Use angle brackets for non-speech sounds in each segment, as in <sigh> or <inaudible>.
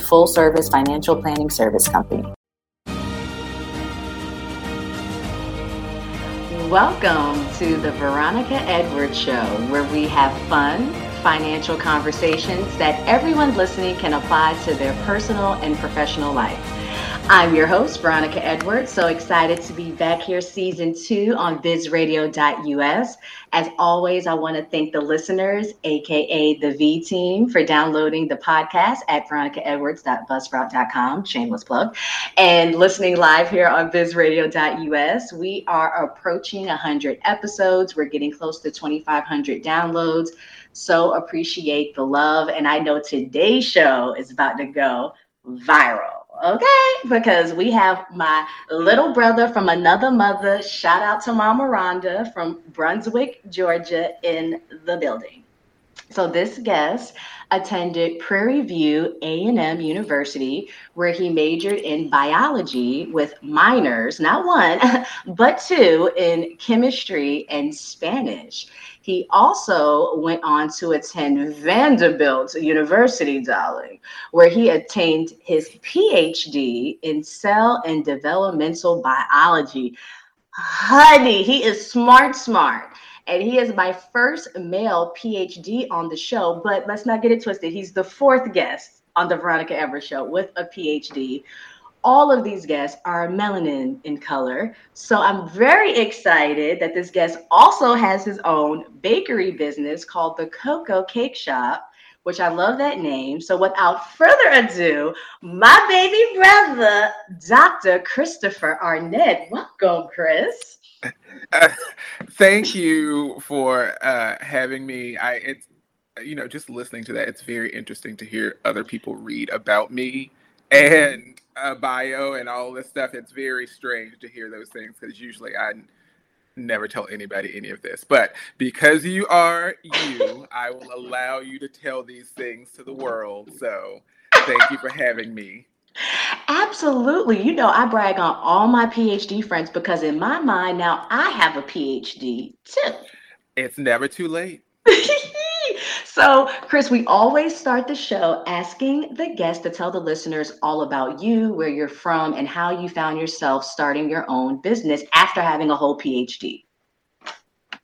full service financial planning service company. Welcome to the Veronica Edwards Show, where we have fun, financial conversations that everyone listening can apply to their personal and professional life. I'm your host, Veronica Edwards. So excited to be back here, season two on bizradio.us. As always, I want to thank the listeners, aka the V team, for downloading the podcast at veronicaedwards.buzzsprout.com, shameless plug, and listening live here on bizradio.us. We are approaching 100 episodes. We're getting close to 2,500 downloads. So appreciate the love. And I know today's show is about to go viral okay, because we have my little brother from another mother. Shout out to Mama Rhonda from Brunswick, Georgia, in the building. So this guest attended Prairie View A&M University, where he majored in biology with minors, not one, <laughs> but two, in chemistry and Spanish. He also went on to attend Vanderbilt University, darling, where he attained his PhD in cell and developmental biology. Honey, he is smart, smart. And he is my first male PhD on the show, but let's not get it twisted. He's the fourth guest on the Veronica Edwards show with a PhD all of these guests are melanin in color. So I'm very excited that this guest also has his own bakery business called the Cocoa Cake Shop, which I love that name. So without further ado, my baby brother, Dr. Christopher Arnette. Welcome, Chris. <laughs> Thank you for uh, having me. I it's you know just listening to that, it's very interesting to hear other people read about me and uh, bio and all this stuff, it's very strange to hear those things because usually I never tell anybody any of this. But because you are you, I will allow you to tell these things to the world. So thank you for having me. Absolutely. You know, I brag on all my PhD friends because in my mind now I have a PhD too. It's never too late. <laughs> So, Chris, we always start the show asking the guest to tell the listeners all about you, where you're from, and how you found yourself starting your own business after having a whole PhD.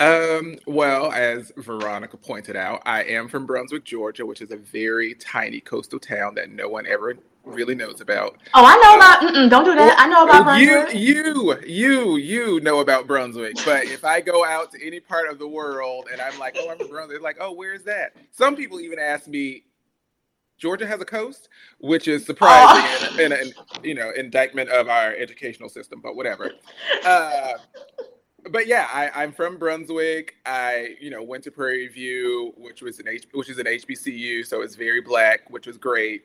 Um, well, as Veronica pointed out, I am from Brunswick, Georgia, which is a very tiny coastal town that no one ever really knows about. Oh, I know about. don't do that. I know about Brunswick. You, you, you, you know about Brunswick. But if I go out to any part of the world and I'm like, oh, I'm from Brunswick, they're like, oh, where's that? Some people even ask me, Georgia has a coast, which is surprising oh. and, an you know indictment of our educational system. But whatever. <laughs> Uh, but yeah, I, am from Brunswick. I, you know, went to Prairie View, which was an H, which is an HBCU, so it's very black, which was great.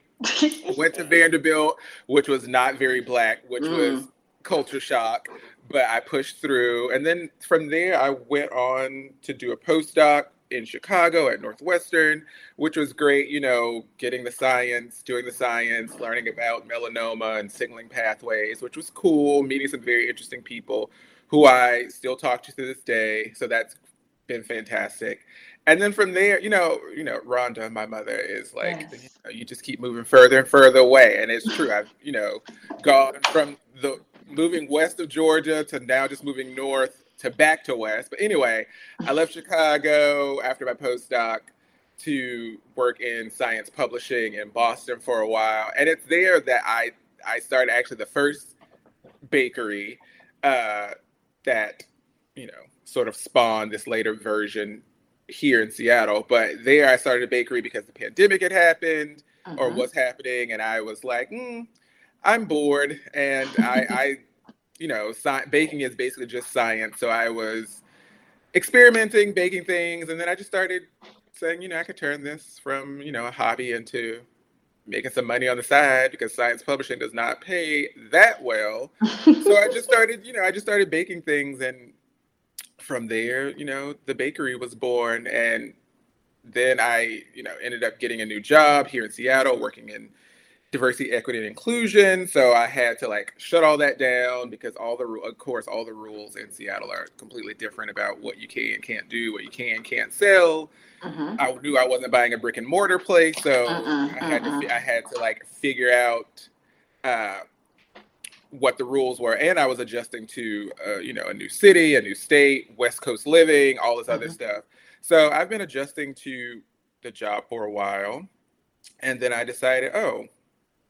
went to <laughs> Vanderbilt, which was not very black, which mm. was culture shock, but I pushed through. And then from there, I went on to do a postdoc in Chicago at Northwestern, which was great, you know, getting the science, doing the science, learning about melanoma and signaling pathways, which was cool, meeting some very interesting people who I still talk to to this day. So that's been fantastic. And then from there, you know, you know, Rhonda, my mother, is like, yes. you, know, you just keep moving further and further away, and it's true. I've, you know, gone from the moving west of Georgia to now just moving north to back to west. But anyway, I left Chicago after my postdoc to work in science publishing in Boston for a while, and it's there that I I started actually the first bakery uh, that you know sort of spawned this later version here in Seattle. But there, I started a bakery because the pandemic had happened uh-huh. or was happening, and I was like, mm, I'm bored, and I, I, you know, sci- baking is basically just science. So I was experimenting, baking things, and then I just started saying, you know, I could turn this from you know a hobby into making some money on the side because science publishing does not pay that well. so I just <laughs> started, you know, I just started baking things and from there, you know, the bakery was born and then I, you know, ended up getting a new job here in Seattle working in diversity, equity, and inclusion. So I had to like shut all that down because all the, of course, all the rules in Seattle are completely different about what you can and can't do, what you can and can't sell. Mm-hmm. I knew I wasn't buying a brick and mortar place, so uh-uh, I had uh-uh. to I had to like figure out uh, what the rules were, and I was adjusting to uh, you know a new city, a new state, West Coast living, all this mm-hmm. other stuff. So I've been adjusting to the job for a while, and then I decided, oh,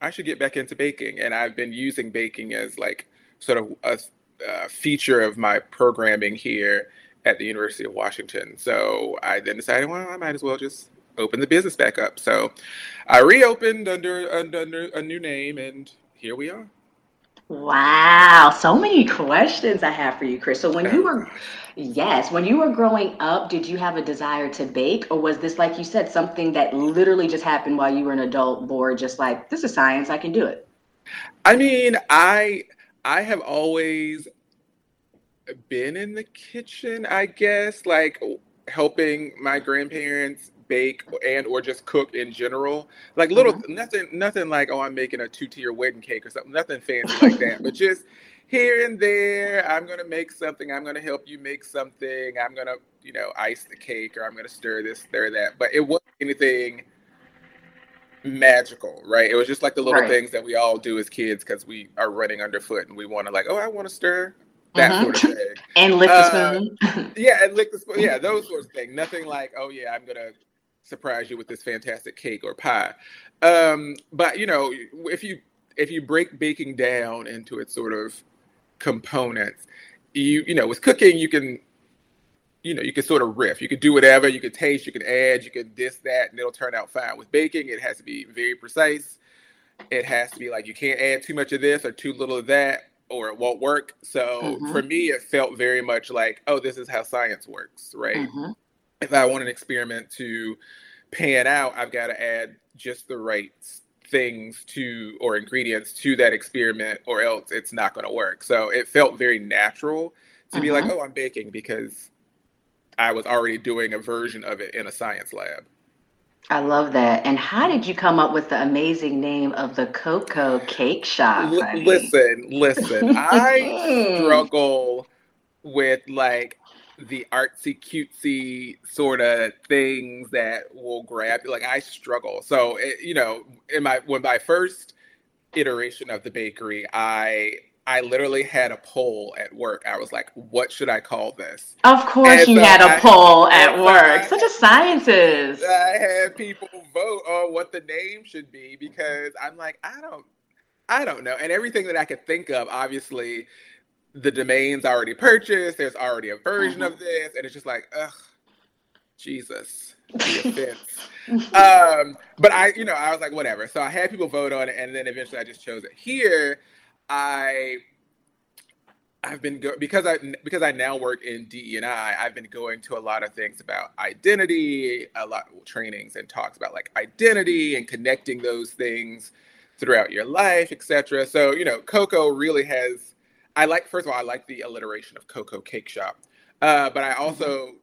I should get back into baking, and I've been using baking as like sort of a, a feature of my programming here at the University of Washington. So I then decided, well, I might as well just open the business back up. So I reopened under under a new name, and here we are. Wow, so many questions I have for you, Chris. So when you were yes, when you were growing up, did you have a desire to bake or was this like you said something that literally just happened while you were an adult bored just like this is science, I can do it? I mean, I I have always been in the kitchen, I guess, like helping my grandparents bake and or just cook in general. Like little mm-hmm. nothing nothing like oh I'm making a two tier wedding cake or something, nothing fancy like that. But just here and there, I'm gonna make something, I'm gonna help you make something, I'm gonna, you know, ice the cake or I'm gonna stir this, stir that. But it wasn't anything magical, right? It was just like the little right. things that we all do as kids because we are running underfoot and we want to like, oh, I want to stir that mm-hmm. sort of thing. and lick the uh, spoon. <laughs> yeah, and lick the spoon. Yeah, those sorts of things. Nothing like, oh yeah, I'm gonna surprise you with this fantastic cake or pie. Um, but you know, if you if you break baking down into its sort of components, you you know, with cooking you can you know, you can sort of riff. You can do whatever. You can taste. You can add. You can this that, and it'll turn out fine. With baking, it has to be very precise. It has to be like you can't add too much of this or too little of that or it won't work. So mm-hmm. for me, it felt very much like, oh, this is how science works, right? Mm-hmm. If I want an experiment to pan out, I've got to add just the right things to or ingredients to that experiment, or else it's not going to work. So it felt very natural to mm-hmm. be like, mm-hmm. oh, I'm baking because I was already doing a version of it in a science lab. I love that. And how did you come up with the amazing name of the Cocoa Cake Shop? L- listen, listen. <laughs> I struggle with like the artsy cutesy sort of things that will grab you. Like I struggle. So it, you know, in my when my first iteration of the bakery, I I literally had a poll at work. I was like, what should I call this? Of course, and you so had a I, poll at work. Such a scientist. I had people vote on what the name should be because I'm like, I don't, I don't know. And everything that I could think of, obviously, the domain's already purchased. There's already a version mm-hmm. of this. And it's just like, ugh, Jesus. The <laughs> offense. um, but I, you know, I was like, whatever. So I had people vote on it, and then eventually I just chose it. Here, I I've been go- because I because I now work in DE and I. I've been going to a lot of things about identity, a lot of trainings and talks about like identity and connecting those things throughout your life, etc. So you know, Coco really has. I like first of all, I like the alliteration of Cocoa Cake Shop, uh, but I also mm-hmm.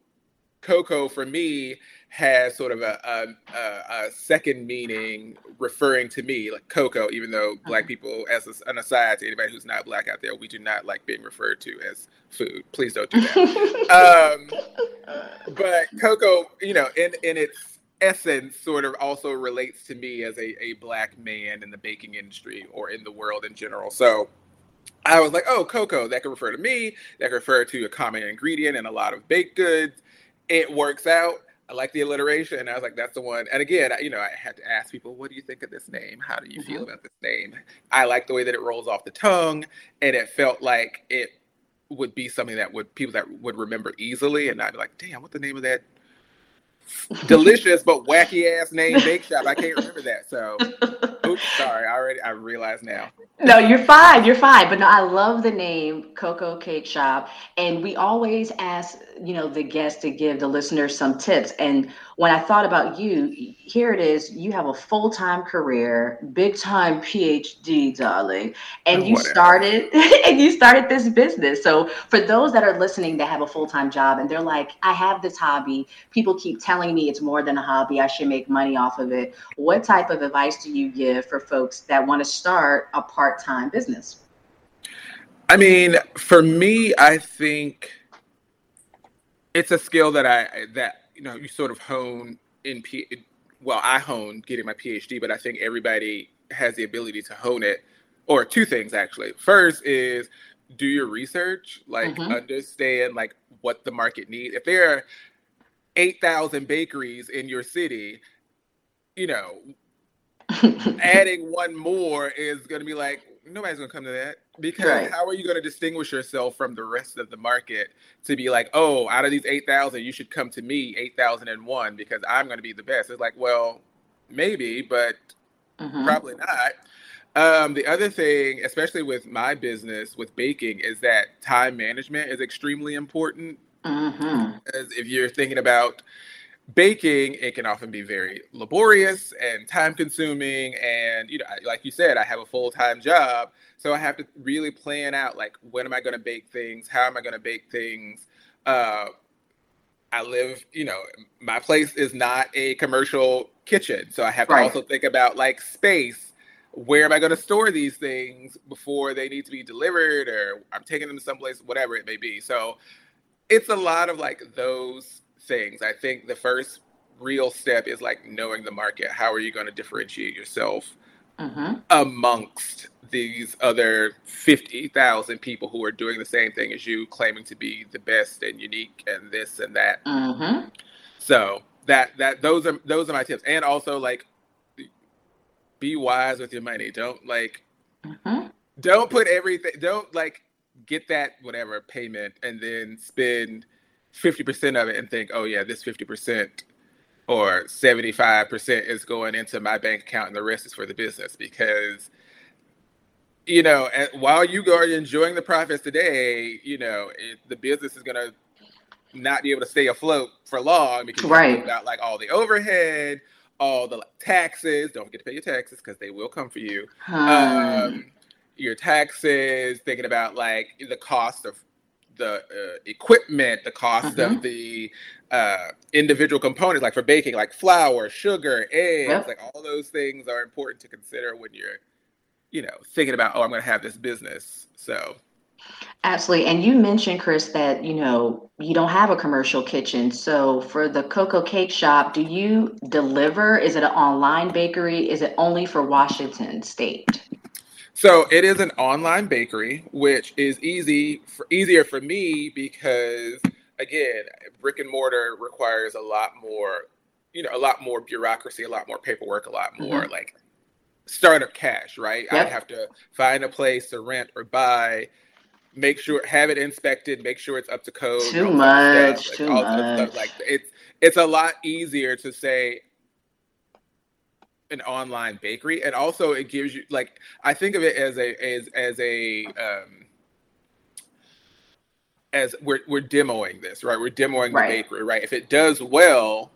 Cocoa for me has sort of a, a, a, second meaning referring to me, like Coco, even though black uh-huh. people, as a, an aside to anybody who's not black out there, we do not like being referred to as food. Please don't do that. um, but Coco, you know, in, in its essence, sort of also relates to me as a, a black man in the baking industry or in the world in general. So I was like, oh, cocoa, that could refer to me. That could refer to a common ingredient in a lot of baked goods. It works out I like the alliteration. And I was like, that's the one. And again, you know, I had to ask people, what do you think of this name? How do you mm-hmm. feel about this name? I like the way that it rolls off the tongue. And it felt like it would be something that would people that would remember easily and not be like, damn, what the name of that <laughs> delicious but wacky ass name bake shop? I can't remember that. So <laughs> oops, sorry, I already. I realize now. No, you're fine. You're fine. But no, I love the name Cocoa Cake Shop. And we always ask, you know, the guests to give the listeners some tips. And when I thought about you, here it is. You have a full time career, big time PhD, darling, and you Whatever. started <laughs> and you started this business. So for those that are listening that have a full time job and they're like, I have this hobby. People keep telling me it's more than a hobby. I should make money off of it. What type of advice do you give for folks that want to start a part time business? I mean, for me, I think it's a skill that I that you know you sort of hone in P. Well, I hone getting my PhD, but I think everybody has the ability to hone it. Or two things actually. First is do your research, like mm-hmm. understand like what the market needs. If there are eight thousand bakeries in your city, you know, <laughs> adding one more is going to be like nobody's going to come to that because right. how are you going to distinguish yourself from the rest of the market to be like, oh, out of these 8,000, you should come to me 8,001 because I'm going to be the best? It's like, well, maybe, but mm-hmm. probably not. Um, the other thing, especially with my business with baking, is that time management is extremely important. Mm-hmm. As if you're thinking about baking, it can often be very laborious and time consuming. And, you know, like you said, I have a full time job. So I have to really plan out like, when am I going to bake things? How am I going to bake things? Uh, I live, you know, my place is not a commercial kitchen. So I have to also think about like space. Where am I going to store these things before they need to be delivered or I'm taking them someplace, whatever it may be. So it's a lot of like those things. I think the first real step is like knowing the market. How are you going to differentiate yourself mm-hmm. amongst these other 50,000 people who are doing the same thing as you, claiming to be the best and unique and this and that. Mm-hmm. So that that those are those are my tips. And also like be wise with your money. Don't like mm-hmm. don't put everything don't like get that whatever payment and then spend 50% of it and think, oh, yeah, this 50% or 75% is going into my bank account and the rest is for the business because you know while you are enjoying the profits today you know it, the business is going to not be able to stay afloat for long because right. about like all the overhead all the taxes. Don't forget to pay your taxes because they will come for you. Um, your taxes thinking about like the cost of the uh, equipment, the cost mm-hmm. of the uh, individual components, like for baking, like flour, sugar, eggs, yep. like all those things are important to consider when you're, you know, thinking about, oh, I'm going to have this business. So. Absolutely. And you mentioned, Chris, that, you know, you don't have a commercial kitchen. So for the Cocoa Cake Shop, do you deliver? Is it an online bakery? Is it only for Washington State? So it is an online bakery, which is easy for, easier for me because again, brick and mortar requires a lot more, you know, a lot more bureaucracy, a lot more paperwork, a lot more mm-hmm. like startup cash, right? Yep. I have to find a place to rent or buy, make sure have it inspected, make sure it's up to code. Too much, stuff, like, too much. Like it's it's a lot easier to say an online bakery and also it gives you like i think of it as a as as a um as we're we're demoing this right? We're demoing right. the bakery right? If it does well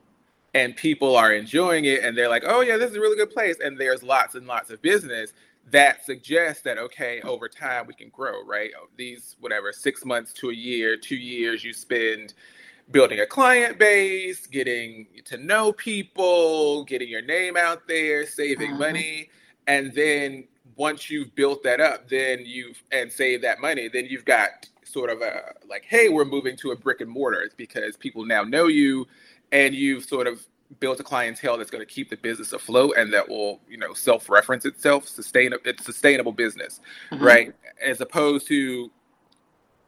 and people are enjoying it and they're like oh yeah this is a really good place and there's lots and lots of business that suggests that okay over time we can grow right? These whatever six months to a year two years you spend building a client base, getting to know people, getting your name out there, saving mm-hmm. money, and then once you've built that up, then you've and save that money, then you've got sort of a like, hey, we're moving to a brick and mortar because people now know you, and you've sort of built a clientele that's going to keep the business afloat and that will you know self-reference itself sustain it's sustainable business mm-hmm. right as opposed to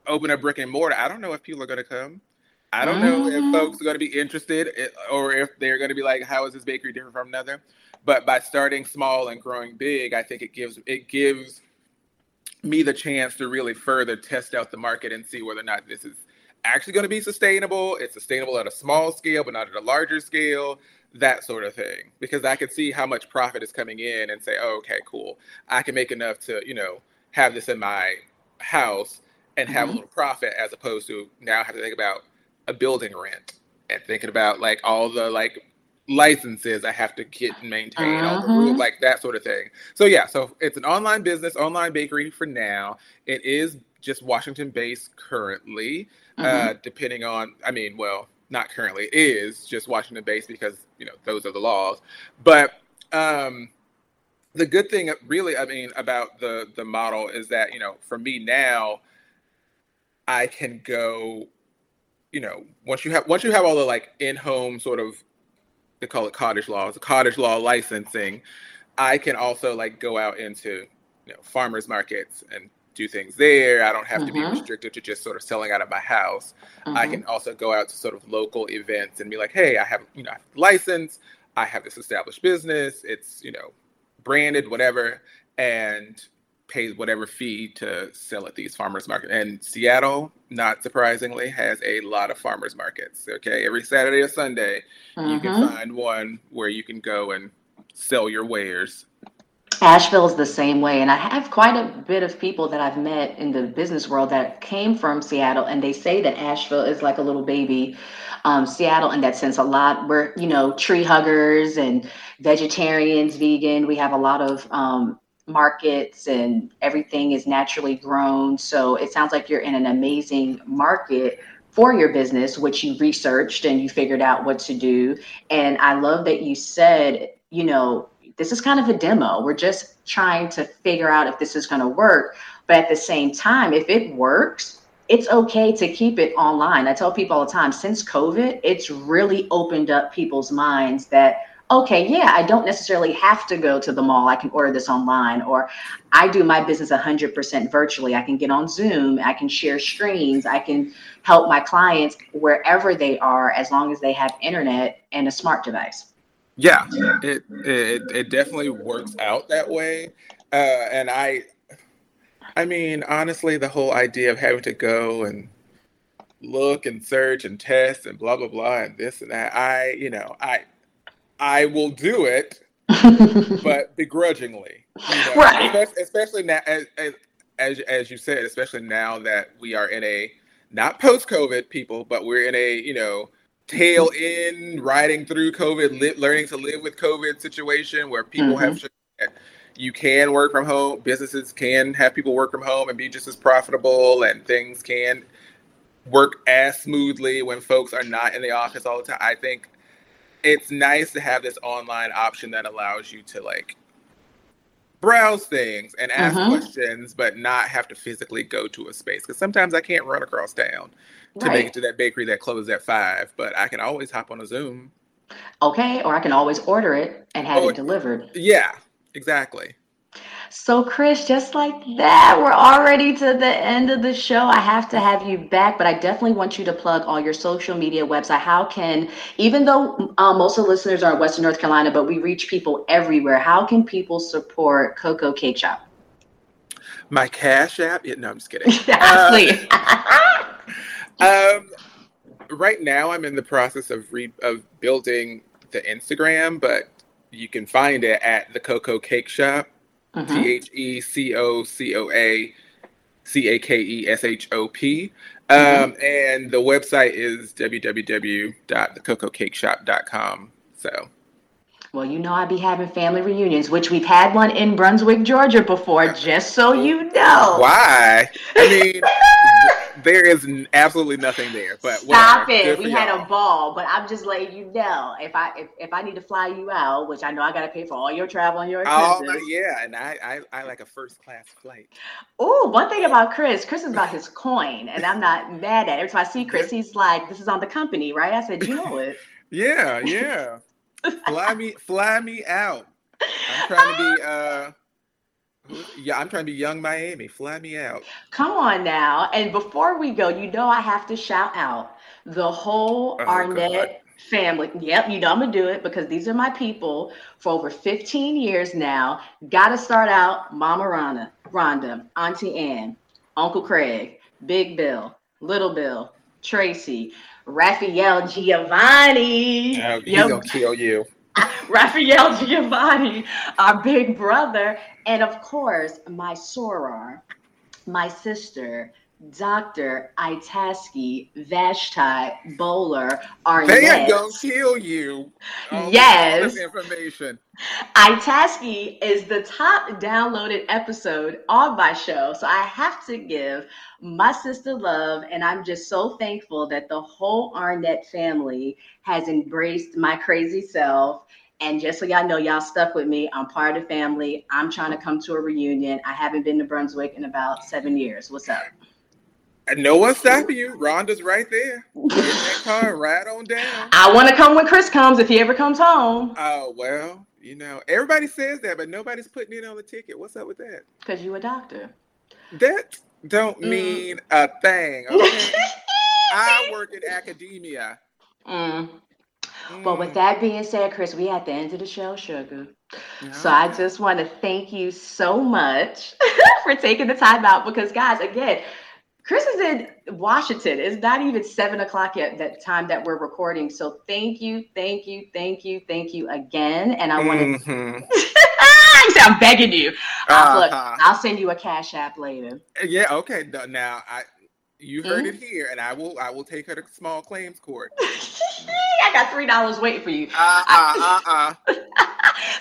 open a brick and mortar i don't know if people are going to come I don't know if mm-hmm. folks are going to be interested eh, or if they're going to be like, how is this bakery different from another? But by starting small and growing big, I think it gives it gives me the chance to really further test out the market and see whether or not this is actually going to be sustainable. It's sustainable at a small scale, but not at a larger scale. that sort of thing because I can see how much profit is coming in and say, oh, okay, cool. I can make enough to, you know, have this in my house and have mm-hmm. a little profit as opposed to now have to think about a building rent and thinking about like all the like licenses I have to get and maintain, uh-huh. all the rules, uh-huh. like that sort of thing. So yeah, so it's an online business, online bakery for now. It is just Washington based currently, uh-huh. uh, mm-hmm. depending on. I mean, well, not currently is just Washington based because you know those are the laws. But um, the good thing, really, I mean, about the the model is that you know, for me now, I can go. You know, once you have once you have all the like in home sort of they call it cottage law, it's a cottage law licensing. I can also like go out into you know farmers markets and do things there. I don't have mm-hmm. to be mm-hmm. restricted to just sort of selling out of my house. Mm-hmm. I can also go out to sort of local events and be like, hey, I have, you know, I have license, I have this established business, it's, you know, branded, whatever, and pay whatever fee to sell at these farmers markets. And Seattle, not surprisingly, has a lot of farmers markets. Okay. Every Saturday or Sunday, mm-hmm. you can mm-hmm. find one where you can go and sell your wares Asheville is the same way. And I have quite a bit of people that I've met in the business world that came from Seattle, and they say that Asheville is like a little baby um, Seattle in that sense. A lot, we're, you know, tree huggers and vegetarians, vegan. We have a lot of um, markets, and everything is naturally grown. So it sounds like you're in an amazing market for your business, which you researched and you figured out what to do. And I love that you said, you know, this is kind of a demo. We're just trying to figure out if this is going to work. But at the same time, if it works, it's okay to keep it online. I tell people all the time since COVID, it's really opened up people's minds that, okay, yeah, I don't necessarily have to go to the mall. I can order this online, or I do my business 100% virtually. I can get on Zoom, I can share screens, I can help my clients wherever they are as long as they have internet and a smart device. Yeah, it it it definitely works out that way, uh, and I, I mean, honestly, the whole idea of having to go and look and search and test and blah blah blah and this and that, I, you know, I, I will do it, <laughs> but begrudgingly, you know, right? Especially, especially now, as, as as you said, especially now that we are in a not post COVID people, but we're in a you know tail in riding through COVID, li- learning to live with COVID situation where people mm-hmm. have you can work from home, businesses can have people work from home and be just as profitable, and things can work as smoothly when folks are not in the office all the time. I think it's nice to have this online option that allows you to like browse things and ask mm-hmm. questions, but not have to physically go to a space. Because sometimes I can't run across town to right. make it to that bakery that closes at five, but I can always hop on a Zoom. Okay, or I can always order it and have oh, it delivered. Yeah, exactly. So, Chris, just like that, we're already to the end of the show. I have to have you back, but I definitely want you to plug all your social media website. How can, even though uh, most of the listeners are in Western North Carolina, but we reach people everywhere, how can people support Cocoa Cake Shop? My Cash App? Yeah, no, I'm just kidding. <laughs> uh, <laughs> um, right now, I'm in the process of re- of building the Instagram, but you can find it at the Cocoa Cake Shop. Mm-hmm. T H E C O C O A C A K E S H O P. Mm-hmm. Um, and the website is www.thecocoacakeshop.com. So well, you know, I be having family reunions, which we've had one in Brunswick, Georgia before, <laughs> just so you know. Why? I mean, <laughs> there is absolutely nothing there. But stop it. We had a ball, but I'm just letting you know if I if, if I need to fly you out, which I know I got to pay for all your travel and your oh, expenses. Oh yeah, and I I, I like a first class flight. Oh, one thing about Chris, Chris is about his coin, and I'm not mad at it. Every time I see Chris, he's like, "This is on the company, right?" I said, "You know it." <laughs> yeah, yeah fly me, fly me out. I'm trying to be. uh yeah, I'm trying to be Yung Miami. Fly me out. Come on now. And before we go, you know I have to shout out the whole oh, Arnette God. family. Yep, you know I'm gonna do it because these are my people for over 15 years now. Gotta start out Mama Rhonda, Rhonda, Auntie Ann, Uncle Craig, Big Bill, Little Bill, Tracy, Raphael Giovanni. Oh, he's gonna kill you. <laughs> Raphael Giovanni, our big brother, and of course, my soror, my sister, Dr. Itasky Vashti Bowler Arnette. They are gonna kill you. Oh, All yes. information. Itasky is the top downloaded episode on my show. So I have to give my sister love. And I'm just so thankful that the whole Arnette family has embraced my crazy self. And just so y'all know, y'all stuck with me. I'm part of the family. I'm trying to come to a reunion. I haven't been to Brunswick in about seven years. What's up? No one's stopping you. Rhonda's right there. Get that car right on down. I want to come when Chris comes if he ever comes home. Oh well, you know everybody says that, but nobody's putting it on the ticket. What's up with that? Because you a doctor. That don't mm. mean a thing. Okay? <laughs> I work in academia. Mm. Mm. But with that being said, Chris, we at the end of the show, sugar. So I just want to thank you so much <laughs> for taking the time out because, guys, again, Chris is in Washington. It's not even seven o'clock yet that time that we're recording. So thank you, thank you, thank you, thank you again. And I want to mm-hmm. <laughs> I'm begging you. Uh-huh. Look, I'll send you a cash app later. Yeah, okay. Now I you heard mm-hmm. it here, and I will I will take her to small claims court. <laughs> I got three dollars waiting for you. Uh uh uh. uh.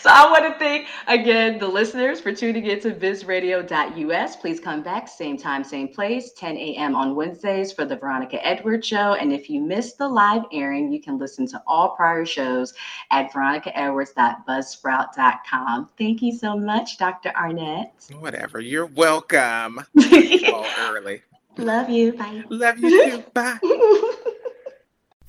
So I want to thank again the listeners for tuning in to bizradio.us. Please come back same time, same place, 10 a.m. on Wednesdays for the Veronica Edwards Show. And if you missed the live airing, you can listen to all prior shows at veronicaedwards.buzzsprout.com. Thank you so much, Dr. Arnette. Whatever. You're welcome. <laughs> well, early. Love you. Bye. Love you too. Bye. <laughs>